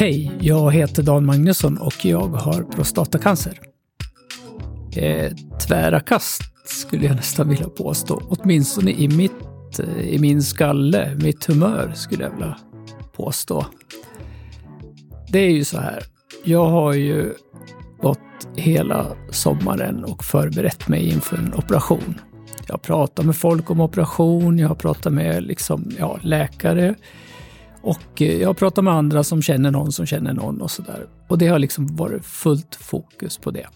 Hej, jag heter Dan Magnusson och jag har prostatacancer. Eh, tvära kast skulle jag nästan vilja påstå, åtminstone i, mitt, eh, i min skalle, mitt humör skulle jag vilja påstå. Det är ju så här, jag har ju gått hela sommaren och förberett mig inför en operation. Jag har pratat med folk om operation, jag har pratat med liksom, ja, läkare och eh, jag har pratat med andra som känner någon som känner någon och sådär. Och det har liksom varit fullt fokus på det.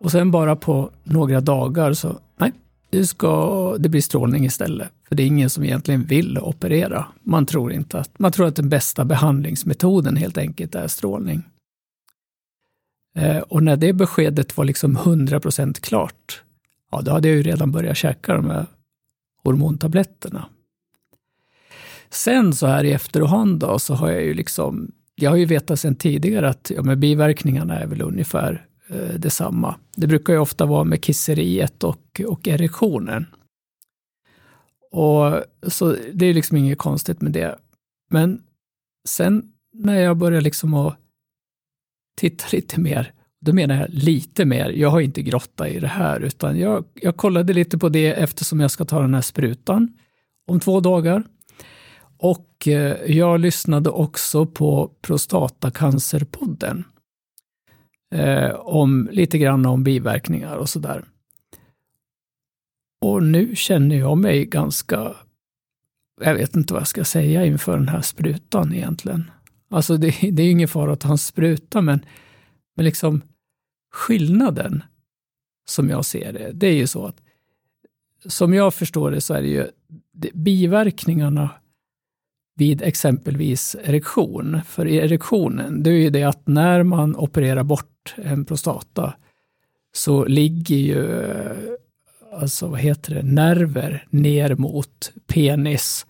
Och sen bara på några dagar så, nej, det, ska, det blir strålning istället. För det är ingen som egentligen vill operera. Man tror inte att, man tror att den bästa behandlingsmetoden helt enkelt är strålning. Eh, och när det beskedet var liksom 100% klart, ja då hade jag ju redan börjat käka de här hormontabletterna. Sen så här i efterhand då, så har jag ju liksom, jag har ju vetat sedan tidigare att ja, men biverkningarna är väl ungefär eh, detsamma. Det brukar ju ofta vara med kisseriet och, och erektionen. Och, så det är liksom inget konstigt med det. Men sen när jag börjar liksom att titta lite mer, då menar jag lite mer, jag har inte grottat i det här, utan jag, jag kollade lite på det eftersom jag ska ta den här sprutan om två dagar. Och eh, jag lyssnade också på Prostatacancerpodden. Eh, om lite grann om biverkningar och sådär. Och nu känner jag mig ganska, jag vet inte vad jag ska säga inför den här sprutan egentligen. Alltså det, det är ingen fara att ta en spruta, men, men liksom skillnaden som jag ser det, det är ju så att som jag förstår det så är det ju biverkningarna vid exempelvis erektion. För erektionen, det är ju det att när man opererar bort en prostata så ligger ju, alltså vad heter det, nerver ner mot penis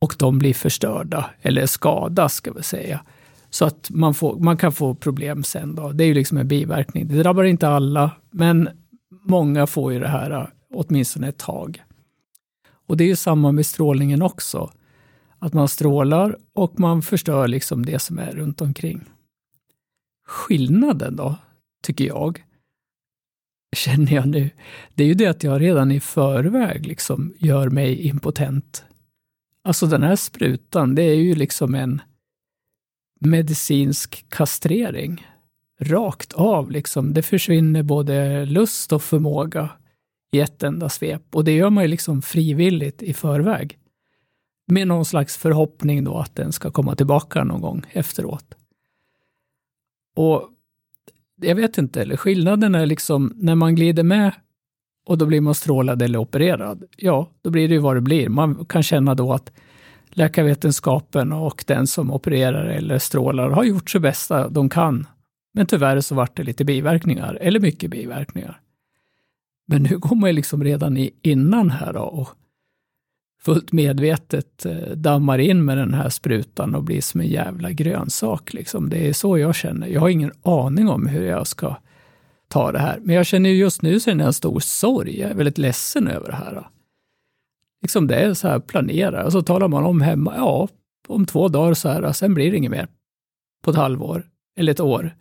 och de blir förstörda, eller skadas ska vi säga. Så att man, får, man kan få problem sen då. Det är ju liksom en biverkning. Det drabbar inte alla, men många får ju det här åtminstone ett tag. Och det är ju samma med strålningen också. Att man strålar och man förstör liksom det som är runt omkring. Skillnaden då, tycker jag, känner jag nu, det är ju det att jag redan i förväg liksom gör mig impotent. Alltså den här sprutan, det är ju liksom en medicinsk kastrering. Rakt av liksom. Det försvinner både lust och förmåga i ett enda svep. Och det gör man ju liksom frivilligt i förväg med någon slags förhoppning då att den ska komma tillbaka någon gång efteråt. Och jag vet inte, eller skillnaden är liksom när man glider med och då blir man strålad eller opererad. Ja, då blir det ju vad det blir. Man kan känna då att läkarvetenskapen och den som opererar eller strålar har gjort så bästa de kan. Men tyvärr så vart det lite biverkningar, eller mycket biverkningar. Men nu går man ju liksom redan i innan här då och fullt medvetet eh, dammar in med den här sprutan och blir som en jävla grönsak. Liksom. Det är så jag känner. Jag har ingen aning om hur jag ska ta det här. Men jag känner just nu så är det en stor sorg. Jag är väldigt ledsen över det här. Liksom det är så här planera. Och så talar man om hemma, ja, om två dagar så här, sen blir det inget mer. På ett halvår, eller ett år.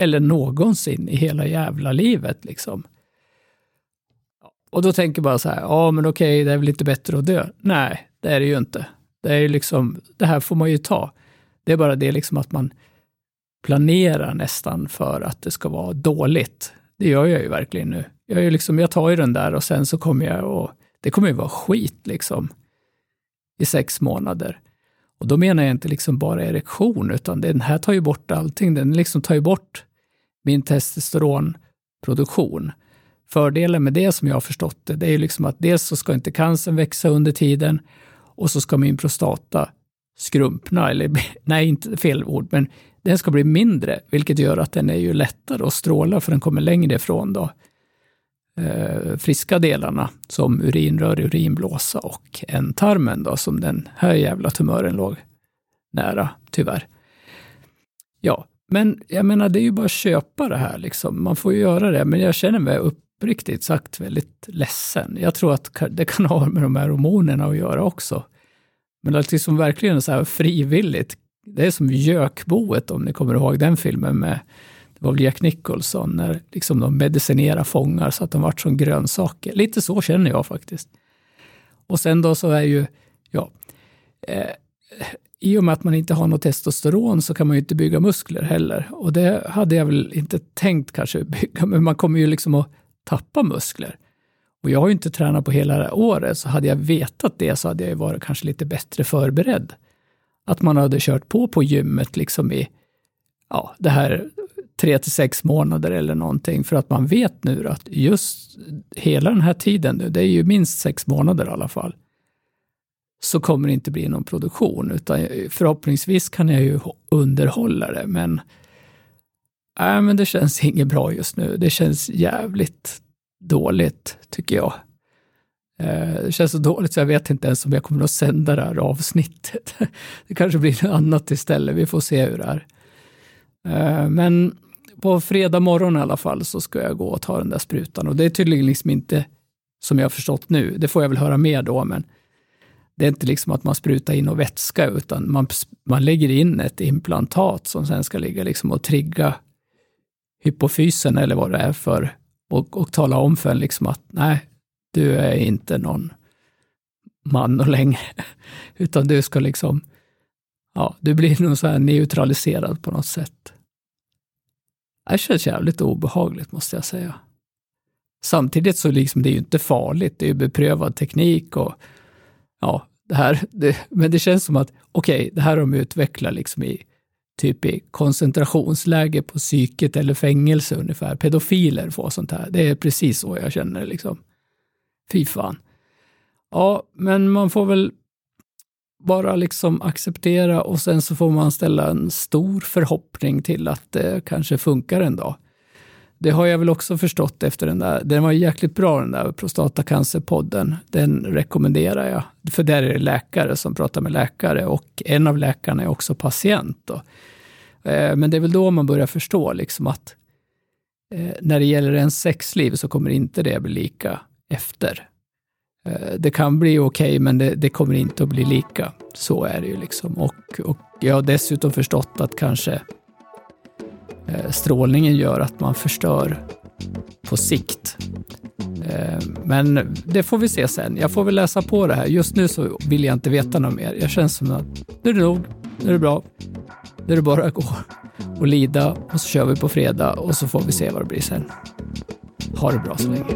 Eller någonsin i hela jävla livet liksom. Och då tänker jag bara så här, ja men okej, det är väl lite bättre att dö. Nej, det är det ju inte. Det är ju liksom, det här får man ju ta. Det är bara det liksom att man planerar nästan för att det ska vara dåligt. Det gör jag ju verkligen nu. Jag, är ju liksom, jag tar ju den där och sen så kommer jag och det kommer ju vara skit liksom i sex månader. Och då menar jag inte liksom bara erektion, utan den här tar ju bort allting. Den liksom tar ju bort min testosteronproduktion. Fördelen med det som jag har förstått det, det är ju liksom att dels så ska inte cancern växa under tiden och så ska min prostata skrumpna, eller nej, inte fel ord, men den ska bli mindre, vilket gör att den är ju lättare att stråla för den kommer längre ifrån då, eh, friska delarna som urinrör, urinblåsa och ändtarmen då, som den här jävla tumören låg nära, tyvärr. Ja, men jag menar, det är ju bara att köpa det här liksom. Man får ju göra det, men jag känner mig upp, uppriktigt sagt väldigt ledsen. Jag tror att det kan ha med de här hormonerna att göra också. Men att liksom verkligen så här frivilligt det är som Gökboet om ni kommer ihåg den filmen med det var väl Jack Nicholson, när liksom de medicinerar fångar så att de vart som grönsaker. Lite så känner jag faktiskt. Och sen då så är ju, ja, eh, i och med att man inte har något testosteron så kan man ju inte bygga muskler heller. Och det hade jag väl inte tänkt kanske bygga, men man kommer ju liksom att tappa muskler. Och jag har ju inte tränat på hela det här året, så hade jag vetat det så hade jag ju varit kanske lite bättre förberedd. Att man hade kört på på gymmet liksom i ja, det här tre till sex månader eller någonting, för att man vet nu att just hela den här tiden nu, det är ju minst sex månader i alla fall, så kommer det inte bli någon produktion, utan förhoppningsvis kan jag ju underhålla det, men Nej, men det känns inget bra just nu. Det känns jävligt dåligt, tycker jag. Eh, det känns så dåligt så jag vet inte ens om jag kommer att sända det här avsnittet. Det kanske blir något annat istället. Vi får se hur det är. Eh, men på fredag morgon i alla fall så ska jag gå och ta den där sprutan. Och det är tydligen liksom inte, som jag har förstått nu, det får jag väl höra mer då, men det är inte liksom att man sprutar in och vätska, utan man, man lägger in ett implantat som sen ska ligga liksom och trigga hypofysen eller vad det är för och, och tala om för en liksom att nej, du är inte någon man och längre, utan du ska liksom, ja, du blir nog så här neutraliserad på något sätt. Det känns jävligt obehagligt måste jag säga. Samtidigt så liksom, det är ju inte farligt, det är ju beprövad teknik och ja, det här, det, men det känns som att okej, okay, det här har de utvecklat liksom i typ i koncentrationsläge på psyket eller fängelse ungefär. Pedofiler får sånt här. Det är precis så jag känner liksom. Fy fan. Ja, men man får väl bara liksom acceptera och sen så får man ställa en stor förhoppning till att det kanske funkar en dag. Det har jag väl också förstått efter den där. Den var jäkligt bra den där prostatacancerpodden. Den rekommenderar jag. För där är det läkare som pratar med läkare och en av läkarna är också patient. Då. Eh, men det är väl då man börjar förstå liksom att eh, när det gäller en sexliv så kommer inte det bli lika efter. Eh, det kan bli okej, okay, men det, det, kommer inte att bli lika. Så är det ju liksom. Och, och jag har dessutom förstått att kanske Eh, strålningen gör att man förstör på sikt. Eh, men det får vi se sen. Jag får väl läsa på det här. Just nu så vill jag inte veta något mer. Jag känns som att nu är det nog, nu är det bra. Nu är det bara att gå och lida och så kör vi på fredag och så får vi se vad det blir sen. Ha det bra så länge.